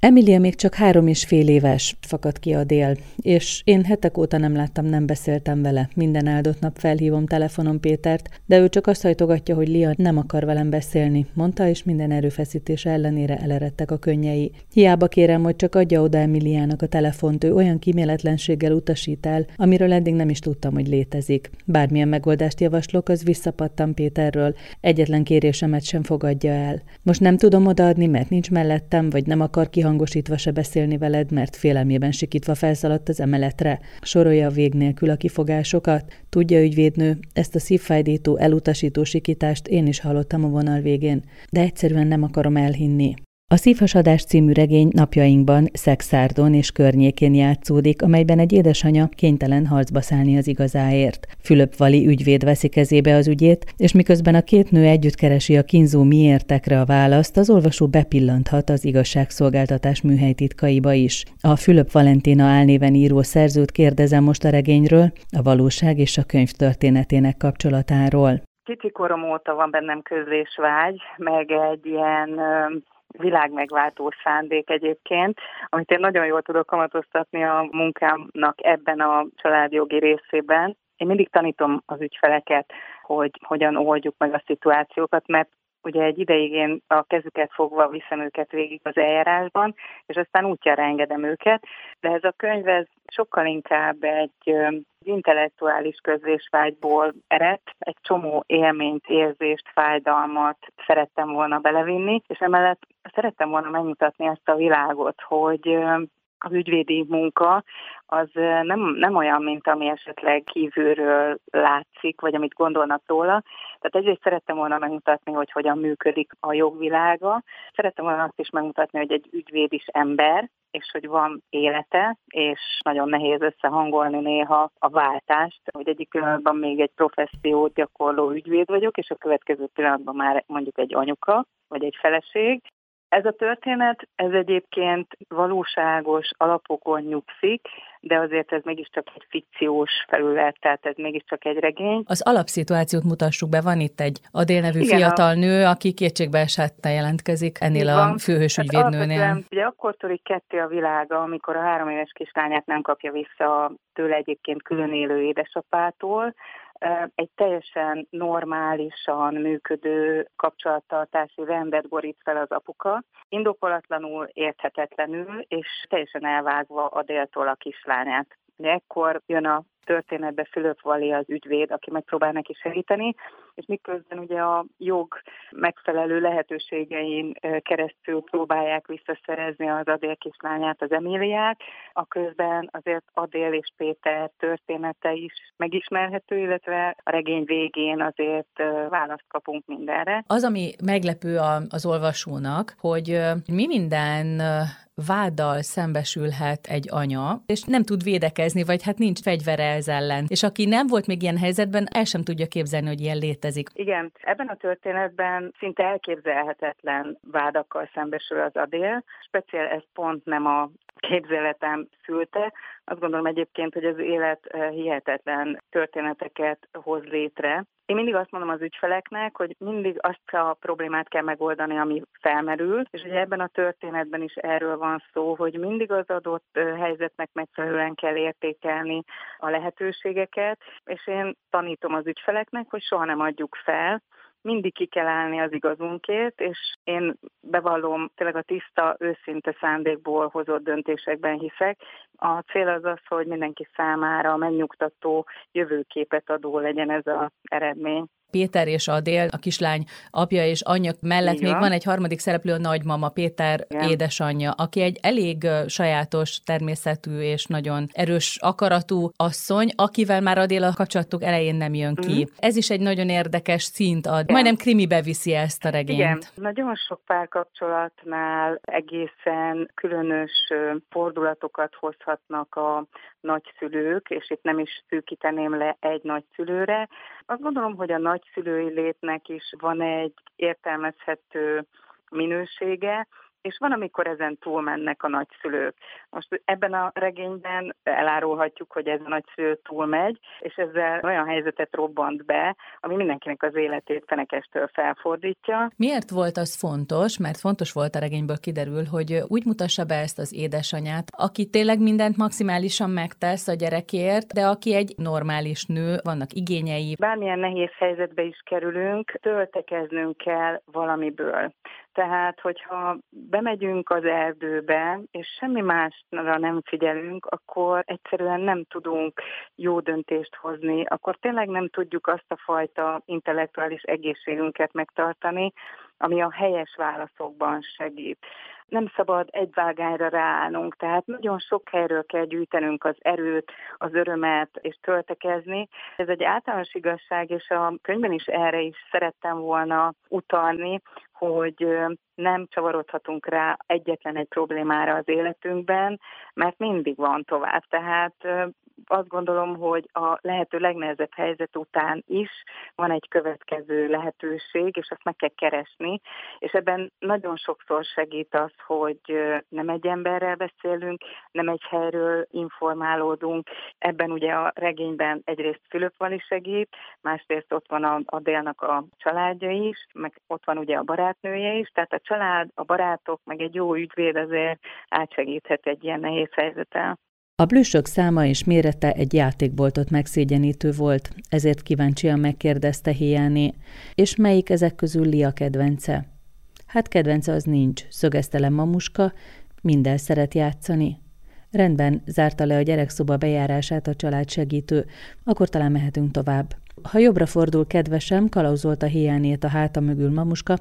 Emilia még csak három és fél éves, fakad ki a dél, és én hetek óta nem láttam, nem beszéltem vele. Minden áldott nap felhívom telefonon Pétert, de ő csak azt hajtogatja, hogy Lia nem akar velem beszélni, mondta, és minden erőfeszítés ellenére eleredtek a könnyei. Hiába kérem, hogy csak adja oda Emiliának a telefont, ő olyan kiméletlenséggel utasít el, amiről eddig nem is tudtam, hogy létezik. Bármilyen megoldást javaslok, az visszapattam Péterről, egyetlen kérésemet sem fogadja el. Most nem tudom odaadni, mert nincs mellettem, vagy nem akar ki hangosítva se beszélni veled, mert félelmében sikítva felszaladt az emeletre. Sorolja a vég nélkül a kifogásokat. Tudja, ügyvédnő, ezt a szívfájdító, elutasító sikítást én is hallottam a vonal végén, de egyszerűen nem akarom elhinni. A Szívhasadás című regény napjainkban Szexárdon és környékén játszódik, amelyben egy édesanya kénytelen harcba szállni az igazáért. Fülöp Vali ügyvéd veszi kezébe az ügyét, és miközben a két nő együtt keresi a kínzó miértekre a választ, az olvasó bepillanthat az igazságszolgáltatás műhely titkaiba is. A Fülöp Valentina álnéven író szerzőt kérdezem most a regényről, a valóság és a könyv történetének kapcsolatáról. Kicsi óta van bennem közlésvágy, meg egy ilyen világmegváltó szándék egyébként, amit én nagyon jól tudok kamatoztatni a munkámnak ebben a családjogi részében. Én mindig tanítom az ügyfeleket, hogy hogyan oldjuk meg a szituációkat, mert ugye egy ideig én a kezüket fogva viszem őket végig az eljárásban, és aztán útjára engedem őket, de ez a könyv ez sokkal inkább egy intellektuális közlésvágyból ered, egy csomó élményt, érzést, fájdalmat szerettem volna belevinni, és emellett szerettem volna megmutatni ezt a világot, hogy az ügyvédi munka az nem, nem olyan, mint ami esetleg kívülről látszik, vagy amit gondolnak róla. Tehát egyrészt szerettem volna megmutatni, hogy hogyan működik a jogvilága. Szerettem volna azt is megmutatni, hogy egy ügyvéd is ember, és hogy van élete, és nagyon nehéz összehangolni néha a váltást, hogy egyik pillanatban még egy professziót gyakorló ügyvéd vagyok, és a következő pillanatban már mondjuk egy anyuka, vagy egy feleség, ez a történet, ez egyébként valóságos alapokon nyugszik, de azért ez mégiscsak egy fikciós felület, tehát ez mégiscsak egy regény. Az alapszituációt mutassuk be, van itt egy Adél nevű Igen, fiatal a... nő, aki kétségbe esettel jelentkezik ennél a főhős hát ügyvédnőnél. Hát ugye akkor törik ketté a világa, amikor a három éves kislányát nem kapja vissza tőle egyébként külön élő édesapától, egy teljesen normálisan működő kapcsolattartási rendet borít fel az apuka, indokolatlanul, érthetetlenül, és teljesen elvágva a déltól a kislányát. Ekkor jön a történetbe Fülöp Vali az ügyvéd, aki megpróbál neki segíteni, és miközben ugye a jog megfelelő lehetőségein keresztül próbálják visszaszerezni az Adél kislányát, az Emíliát, a közben azért Adél és Péter története is megismerhető, illetve a regény végén azért választ kapunk mindenre. Az, ami meglepő az olvasónak, hogy mi minden váddal szembesülhet egy anya, és nem tud védekezni, vagy hát nincs fegyvere ez ellen. És aki nem volt még ilyen helyzetben, el sem tudja képzelni, hogy ilyen létezik. Igen, ebben a történetben szinte elképzelhetetlen vádakkal szembesül az Adél. Speciál ez pont nem a képzeletem szülte. Azt gondolom egyébként, hogy az élet hihetetlen történeteket hoz létre. Én mindig azt mondom az ügyfeleknek, hogy mindig azt a problémát kell megoldani, ami felmerül, és ugye ebben a történetben is erről van szó, hogy mindig az adott helyzetnek megfelelően kell értékelni a lehetőségeket, és én tanítom az ügyfeleknek, hogy soha nem adjuk fel, mindig ki kell állni az igazunkért, és én bevallom, tényleg a tiszta, őszinte szándékból hozott döntésekben hiszek. A cél az az, hogy mindenki számára megnyugtató jövőképet adó legyen ez az eredmény. Péter és Adél, a kislány apja és anyja mellett Igen. még van egy harmadik szereplő, a nagymama, Péter Igen. édesanyja, aki egy elég sajátos természetű és nagyon erős akaratú asszony, akivel már Adél a kapcsolatok elején nem jön ki. Mm. Ez is egy nagyon érdekes szint ad. Igen. Majdnem krimibe viszi ezt a regényt. Igen, nagyon sok párkapcsolatnál egészen különös fordulatokat hozhatnak a nagyszülők, és itt nem is szűkíteném le egy nagyszülőre. Azt gondolom, hogy a nagyszülői létnek is van egy értelmezhető minősége, és van, amikor ezen túlmennek a nagyszülők. Most ebben a regényben elárulhatjuk, hogy ez a nagyszülő túlmegy, és ezzel olyan helyzetet robbant be, ami mindenkinek az életét fenekestől felfordítja. Miért volt az fontos, mert fontos volt a regényből kiderül, hogy úgy mutassa be ezt az édesanyát, aki tényleg mindent maximálisan megtesz a gyerekért, de aki egy normális nő, vannak igényei. Bármilyen nehéz helyzetbe is kerülünk, töltekeznünk kell valamiből. Tehát, hogyha bemegyünk az erdőbe, és semmi másra nem figyelünk, akkor egyszerűen nem tudunk jó döntést hozni, akkor tényleg nem tudjuk azt a fajta intellektuális egészségünket megtartani, ami a helyes válaszokban segít. Nem szabad egy vágányra ráállnunk, tehát nagyon sok helyről kell gyűjtenünk az erőt, az örömet és töltekezni. Ez egy általános igazság, és a könyvben is erre is szerettem volna utalni, hogy nem csavarodhatunk rá egyetlen egy problémára az életünkben, mert mindig van tovább. Tehát azt gondolom, hogy a lehető legnehezebb helyzet után is van egy következő lehetőség, és azt meg kell keresni, és ebben nagyon sokszor segít az, hogy nem egy emberrel beszélünk, nem egy helyről informálódunk. Ebben ugye a regényben egyrészt Fülöp Vali segít, másrészt ott van a, a Délnak a családja is, meg ott van ugye a barátnője is, tehát a család, a barátok, meg egy jó ügyvéd azért átsegíthet egy ilyen nehéz helyzetel. A blüssök száma és mérete egy játékboltot megszégyenítő volt, ezért kíváncsian megkérdezte Hiáni, és melyik ezek közül Lia kedvence? Hát kedvence az nincs, szögezte le mamuska, minden szeret játszani. Rendben, zárta le a gyerekszoba bejárását a család segítő, akkor talán mehetünk tovább. Ha jobbra fordul kedvesem, kalauzolta hiányét a háta mögül mamuska,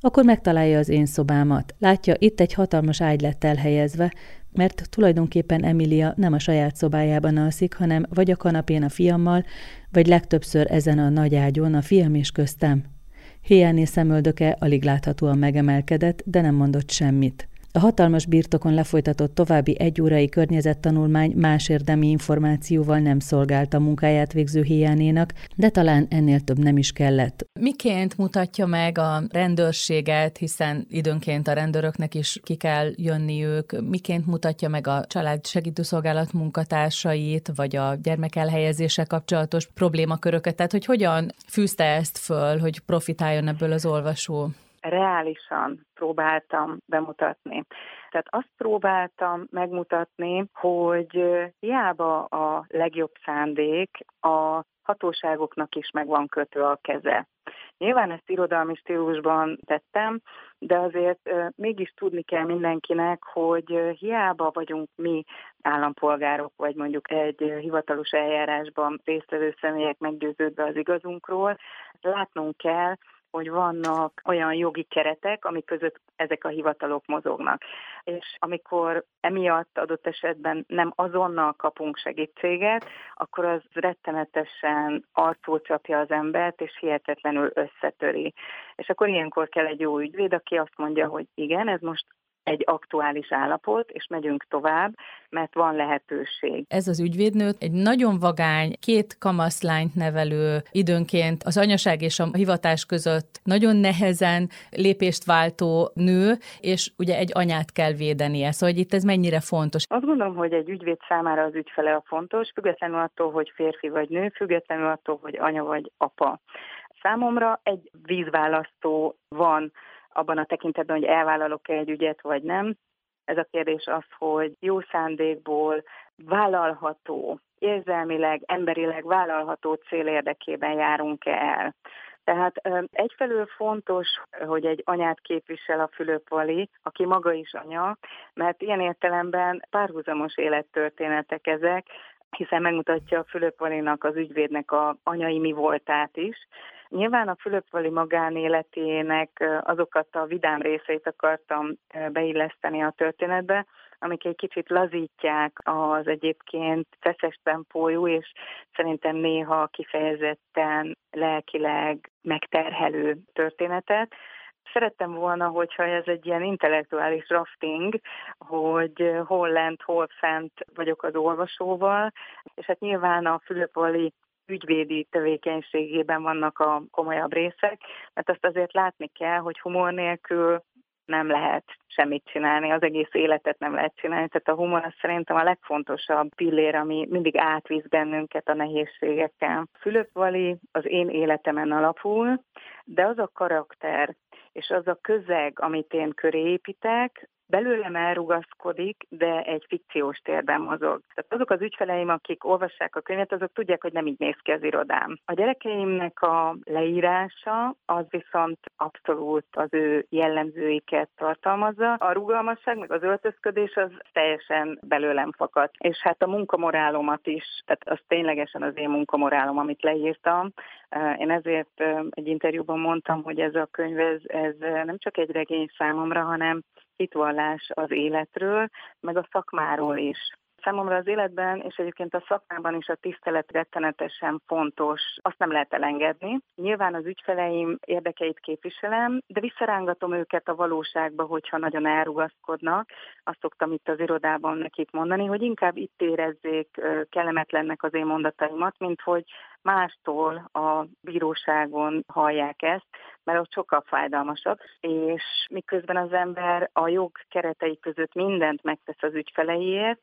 akkor megtalálja az én szobámat. Látja, itt egy hatalmas ágy lett elhelyezve, mert tulajdonképpen Emilia nem a saját szobájában alszik, hanem vagy a kanapén a fiammal, vagy legtöbbször ezen a nagy ágyon a fiam és köztem. Hiáné szemöldöke alig láthatóan megemelkedett, de nem mondott semmit. A hatalmas birtokon lefolytatott további egyórai környezettanulmány más érdemi információval nem szolgálta a munkáját végző hiánénak, de talán ennél több nem is kellett. Miként mutatja meg a rendőrséget, hiszen időnként a rendőröknek is ki kell jönni ők, miként mutatja meg a család segítőszolgálat munkatársait, vagy a gyermekelhelyezéssel kapcsolatos problémaköröket, tehát hogy hogyan fűzte ezt föl, hogy profitáljon ebből az olvasó? Reálisan próbáltam bemutatni. Tehát azt próbáltam megmutatni, hogy hiába a legjobb szándék, a hatóságoknak is meg van kötve a keze. Nyilván ezt irodalmi stílusban tettem, de azért mégis tudni kell mindenkinek, hogy hiába vagyunk mi állampolgárok, vagy mondjuk egy hivatalos eljárásban résztvevő személyek meggyőződve az igazunkról, látnunk kell, hogy vannak olyan jogi keretek, amik között ezek a hivatalok mozognak. És amikor emiatt adott esetben nem azonnal kapunk segítséget, akkor az rettenetesen arcul csapja az embert, és hihetetlenül összetöri. És akkor ilyenkor kell egy jó ügyvéd, aki azt mondja, hogy igen, ez most egy aktuális állapot, és megyünk tovább, mert van lehetőség. Ez az ügyvédnő egy nagyon vagány, két kamaszlányt nevelő, időnként az anyaság és a hivatás között nagyon nehezen lépést váltó nő, és ugye egy anyát kell védenie. Szóval hogy itt ez mennyire fontos? Azt gondolom, hogy egy ügyvéd számára az ügyfele a fontos, függetlenül attól, hogy férfi vagy nő, függetlenül attól, hogy anya vagy apa. Számomra egy vízválasztó van abban a tekintetben, hogy elvállalok-e egy ügyet, vagy nem. Ez a kérdés az, hogy jó szándékból vállalható, érzelmileg, emberileg vállalható cél érdekében járunk-e el. Tehát egyfelől fontos, hogy egy anyát képvisel a Fülöp Vali, aki maga is anya, mert ilyen értelemben párhuzamos élettörténetek ezek, hiszen megmutatja a Fülöp Valinak, az ügyvédnek a anyai mi voltát is, Nyilván a Fülöpvali magánéletének azokat a vidám részeit akartam beilleszteni a történetbe, amik egy kicsit lazítják az egyébként feszes tempójú, és szerintem néha kifejezetten lelkileg megterhelő történetet. Szerettem volna, hogyha ez egy ilyen intellektuális rafting, hogy hol lent, hol fent vagyok az olvasóval, és hát nyilván a Fülöpvali ügyvédi tevékenységében vannak a komolyabb részek, mert azt azért látni kell, hogy humor nélkül nem lehet semmit csinálni, az egész életet nem lehet csinálni. Tehát a humor az szerintem a legfontosabb pillér, ami mindig átvisz bennünket a nehézségekkel. Fülöp Vali az én életemen alapul, de az a karakter, és az a közeg, amit én köré építek, belőlem elrugaszkodik, de egy fikciós térben mozog. Tehát azok az ügyfeleim, akik olvassák a könyvet, azok tudják, hogy nem így néz ki az irodám. A gyerekeimnek a leírása az viszont abszolút az ő jellemzőiket tartalmazza. A rugalmasság, meg az öltözködés az teljesen belőlem fakad. És hát a munkamorálomat is, tehát az ténylegesen az én munkamorálom, amit leírtam. Én ezért egy interjúban mondtam, hogy ez a könyv, ez, ez nem csak egy regény számomra, hanem hitvallás az életről, meg a szakmáról is. Számomra az életben, és egyébként a szakmában is a tisztelet rettenetesen fontos, azt nem lehet elengedni. Nyilván az ügyfeleim érdekeit képviselem, de visszarángatom őket a valóságba, hogyha nagyon elrugaszkodnak. Azt szoktam itt az irodában nekik mondani, hogy inkább itt érezzék kellemetlennek az én mondataimat, mint hogy mástól a bíróságon hallják ezt, mert ott sokkal fájdalmasabb, és miközben az ember a jog keretei között mindent megtesz az ügyfeleiért,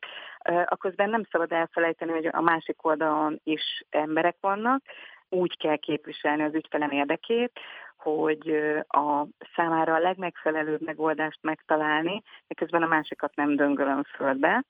közben nem szabad elfelejteni, hogy a másik oldalon is emberek vannak, úgy kell képviselni az ügyfelem érdekét, hogy a számára a legmegfelelőbb megoldást megtalálni, miközben a másikat nem döngölöm földbe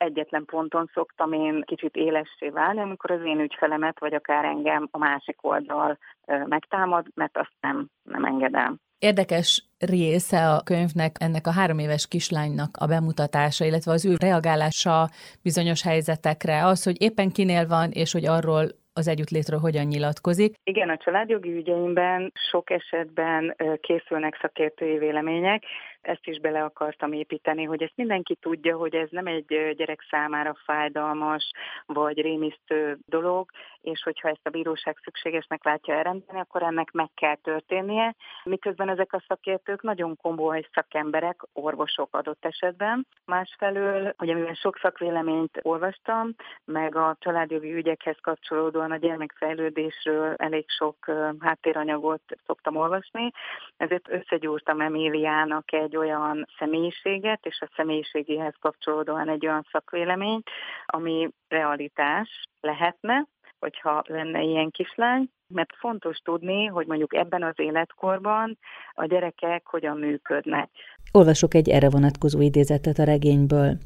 egyetlen ponton szoktam én kicsit élessé válni, amikor az én ügyfelemet, vagy akár engem a másik oldal megtámad, mert azt nem, nem engedem. Érdekes része a könyvnek ennek a három éves kislánynak a bemutatása, illetve az ő reagálása bizonyos helyzetekre, az, hogy éppen kinél van, és hogy arról az együttlétről hogyan nyilatkozik. Igen, a családjogi ügyeimben sok esetben készülnek szakértői vélemények, ezt is bele akartam építeni, hogy ezt mindenki tudja, hogy ez nem egy gyerek számára fájdalmas vagy rémisztő dolog, és hogyha ezt a bíróság szükségesnek látja elrendeni, akkor ennek meg kell történnie, miközben ezek a szakértők nagyon komoly szakemberek, orvosok adott esetben. Másfelől, ugye mivel sok szakvéleményt olvastam, meg a családjogi ügyekhez kapcsolódóan a gyermekfejlődésről elég sok háttéranyagot szoktam olvasni, ezért összegyúrtam Emíliának egy egy olyan személyiséget, és a személyiségéhez kapcsolódóan egy olyan szakvéleményt, ami realitás lehetne, hogyha lenne ilyen kislány, mert fontos tudni, hogy mondjuk ebben az életkorban a gyerekek hogyan működnek. Olvasok egy erre vonatkozó idézetet a regényből.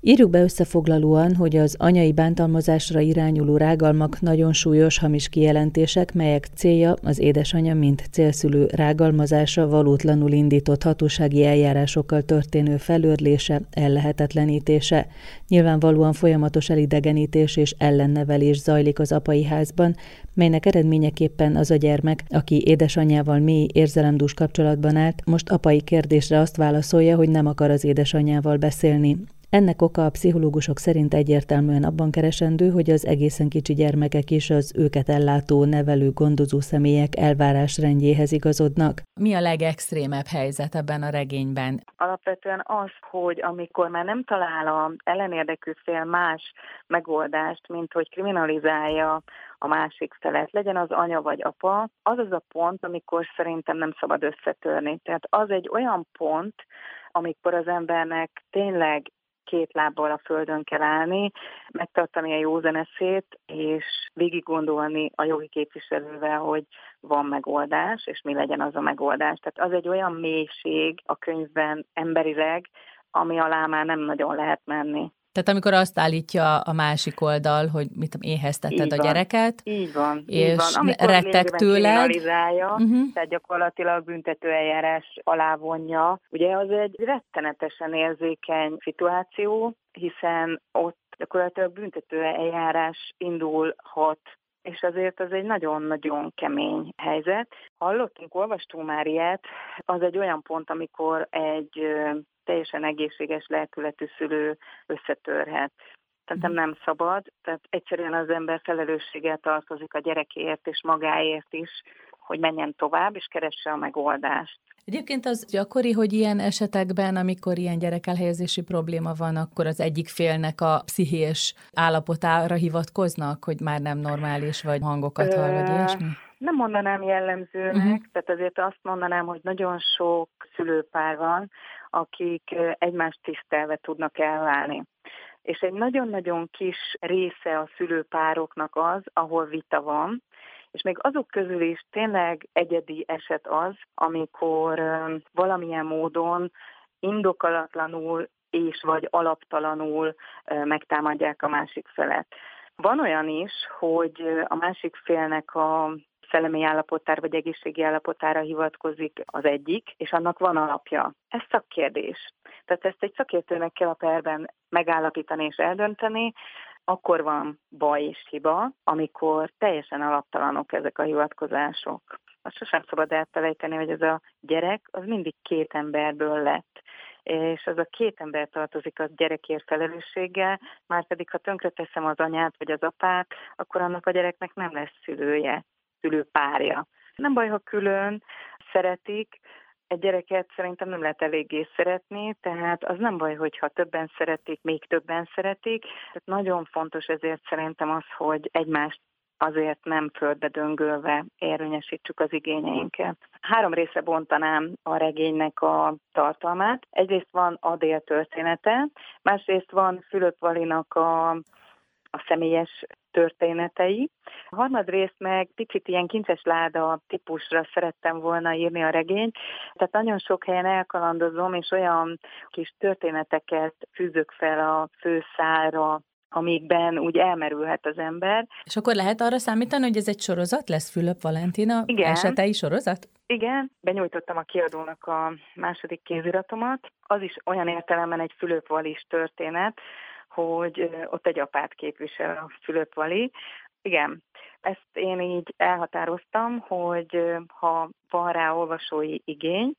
Írjuk be összefoglalóan, hogy az anyai bántalmazásra irányuló rágalmak nagyon súlyos hamis kijelentések, melyek célja az édesanyja, mint célszülő rágalmazása valótlanul indított hatósági eljárásokkal történő felőrlése, ellehetetlenítése. Nyilvánvalóan folyamatos elidegenítés és ellennevelés zajlik az apai házban, melynek eredményeképpen az a gyermek, aki édesanyjával mély érzelemdús kapcsolatban állt, most apai kérdésre azt válaszolja, hogy nem akar az édesanyjával beszélni. Ennek oka a pszichológusok szerint egyértelműen abban keresendő, hogy az egészen kicsi gyermekek is az őket ellátó, nevelő, gondozó személyek elvárásrendjéhez igazodnak. Mi a legextrémebb helyzet ebben a regényben? Alapvetően az, hogy amikor már nem talál a ellenérdekű fél más megoldást, mint hogy kriminalizálja a másik felet, legyen az anya vagy apa, az az a pont, amikor szerintem nem szabad összetörni. Tehát az egy olyan pont, amikor az embernek tényleg két lábbal a földön kell állni, megtartani a jó zeneszét, és végig gondolni a jogi képviselővel, hogy van megoldás, és mi legyen az a megoldás. Tehát az egy olyan mélység a könyvben emberileg, ami alá már nem nagyon lehet menni. Tehát amikor azt állítja a másik oldal, hogy mit tudom, éhezteted így a gyereket, így van, és így van. Amikor tőled. Uh-huh. Tehát gyakorlatilag büntetőeljárás alá vonja. Ugye az egy rettenetesen érzékeny szituáció, hiszen ott gyakorlatilag büntetőeljárás indulhat és azért az egy nagyon-nagyon kemény helyzet. Hallottunk, olvastunk már ilyet, az egy olyan pont, amikor egy teljesen egészséges lelkületű szülő összetörhet. Szerintem mhm. nem szabad, tehát egyszerűen az ember felelősséggel tartozik a gyerekért és magáért is, hogy menjen tovább, és keresse a megoldást. Egyébként az gyakori, hogy ilyen esetekben, amikor ilyen gyerekelhelyezési probléma van, akkor az egyik félnek a pszichés állapotára hivatkoznak, hogy már nem normális, vagy hangokat hall, vagy ilyesmi? Nem mondanám jellemzőnek, uh-huh. tehát azért azt mondanám, hogy nagyon sok szülőpár van, akik egymást tisztelve tudnak elválni. És egy nagyon-nagyon kis része a szülőpároknak az, ahol vita van, és még azok közül is tényleg egyedi eset az, amikor valamilyen módon indokolatlanul és vagy alaptalanul megtámadják a másik felet. Van olyan is, hogy a másik félnek a szellemi állapotára vagy egészségi állapotára hivatkozik az egyik, és annak van alapja. Ez szakkérdés. Tehát ezt egy szakértőnek kell a perben megállapítani és eldönteni, akkor van baj és hiba, amikor teljesen alaptalanok ezek a hivatkozások. Azt sosem szabad elfelejteni, hogy ez a gyerek az mindig két emberből lett és az a két ember tartozik a gyerekért felelősséggel, már pedig ha tönkreteszem az anyát vagy az apát, akkor annak a gyereknek nem lesz szülője, szülőpárja. Nem baj, ha külön szeretik, egy gyereket szerintem nem lehet eléggé szeretni, tehát az nem baj, hogyha többen szeretik, még többen szeretik. Tehát nagyon fontos ezért szerintem az, hogy egymást azért nem földbe döngölve érvényesítsük az igényeinket. Három része bontanám a regénynek a tartalmát. Egyrészt van Adél története, másrészt van Fülöp Valinak a, a személyes történetei. A harmadrészt meg picit ilyen kincses láda típusra szerettem volna írni a regényt, tehát nagyon sok helyen elkalandozom, és olyan kis történeteket fűzök fel a főszára, amikben úgy elmerülhet az ember. És akkor lehet arra számítani, hogy ez egy sorozat lesz, Fülöp Valentina Igen. esetei sorozat? Igen, benyújtottam a kiadónak a második kéziratomat. Az is olyan értelemben egy Fülöp Valis történet, hogy ott egy apát képvisel a Fülöp Vali. Igen, ezt én így elhatároztam, hogy ha van rá olvasói igény,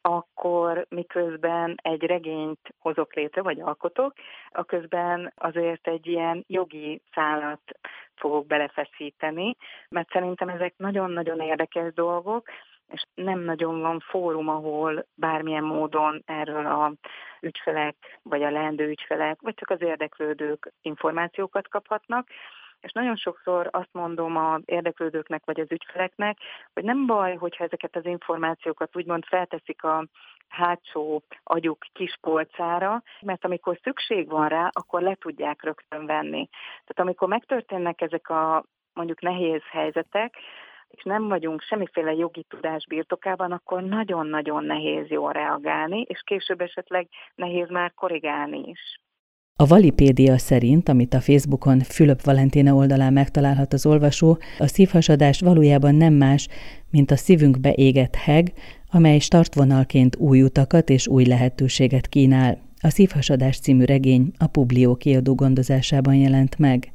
akkor miközben egy regényt hozok létre, vagy alkotok, a közben azért egy ilyen jogi szállat fogok belefeszíteni, mert szerintem ezek nagyon-nagyon érdekes dolgok, és nem nagyon van fórum, ahol bármilyen módon erről a ügyfelek, vagy a leendő ügyfelek, vagy csak az érdeklődők információkat kaphatnak. És nagyon sokszor azt mondom a érdeklődőknek vagy az ügyfeleknek, hogy nem baj, hogyha ezeket az információkat úgymond felteszik a hátsó agyuk kis polcára, mert amikor szükség van rá, akkor le tudják rögtön venni. Tehát amikor megtörténnek ezek a mondjuk nehéz helyzetek, és nem vagyunk semmiféle jogi tudás birtokában, akkor nagyon-nagyon nehéz jól reagálni, és később esetleg nehéz már korrigálni is. A Valipédia szerint, amit a Facebookon Fülöp Valentina oldalán megtalálhat az olvasó, a szívhasadás valójában nem más, mint a szívünkbe égett heg, amely startvonalként új utakat és új lehetőséget kínál. A Szívhasadás című regény a Publió kiadó gondozásában jelent meg.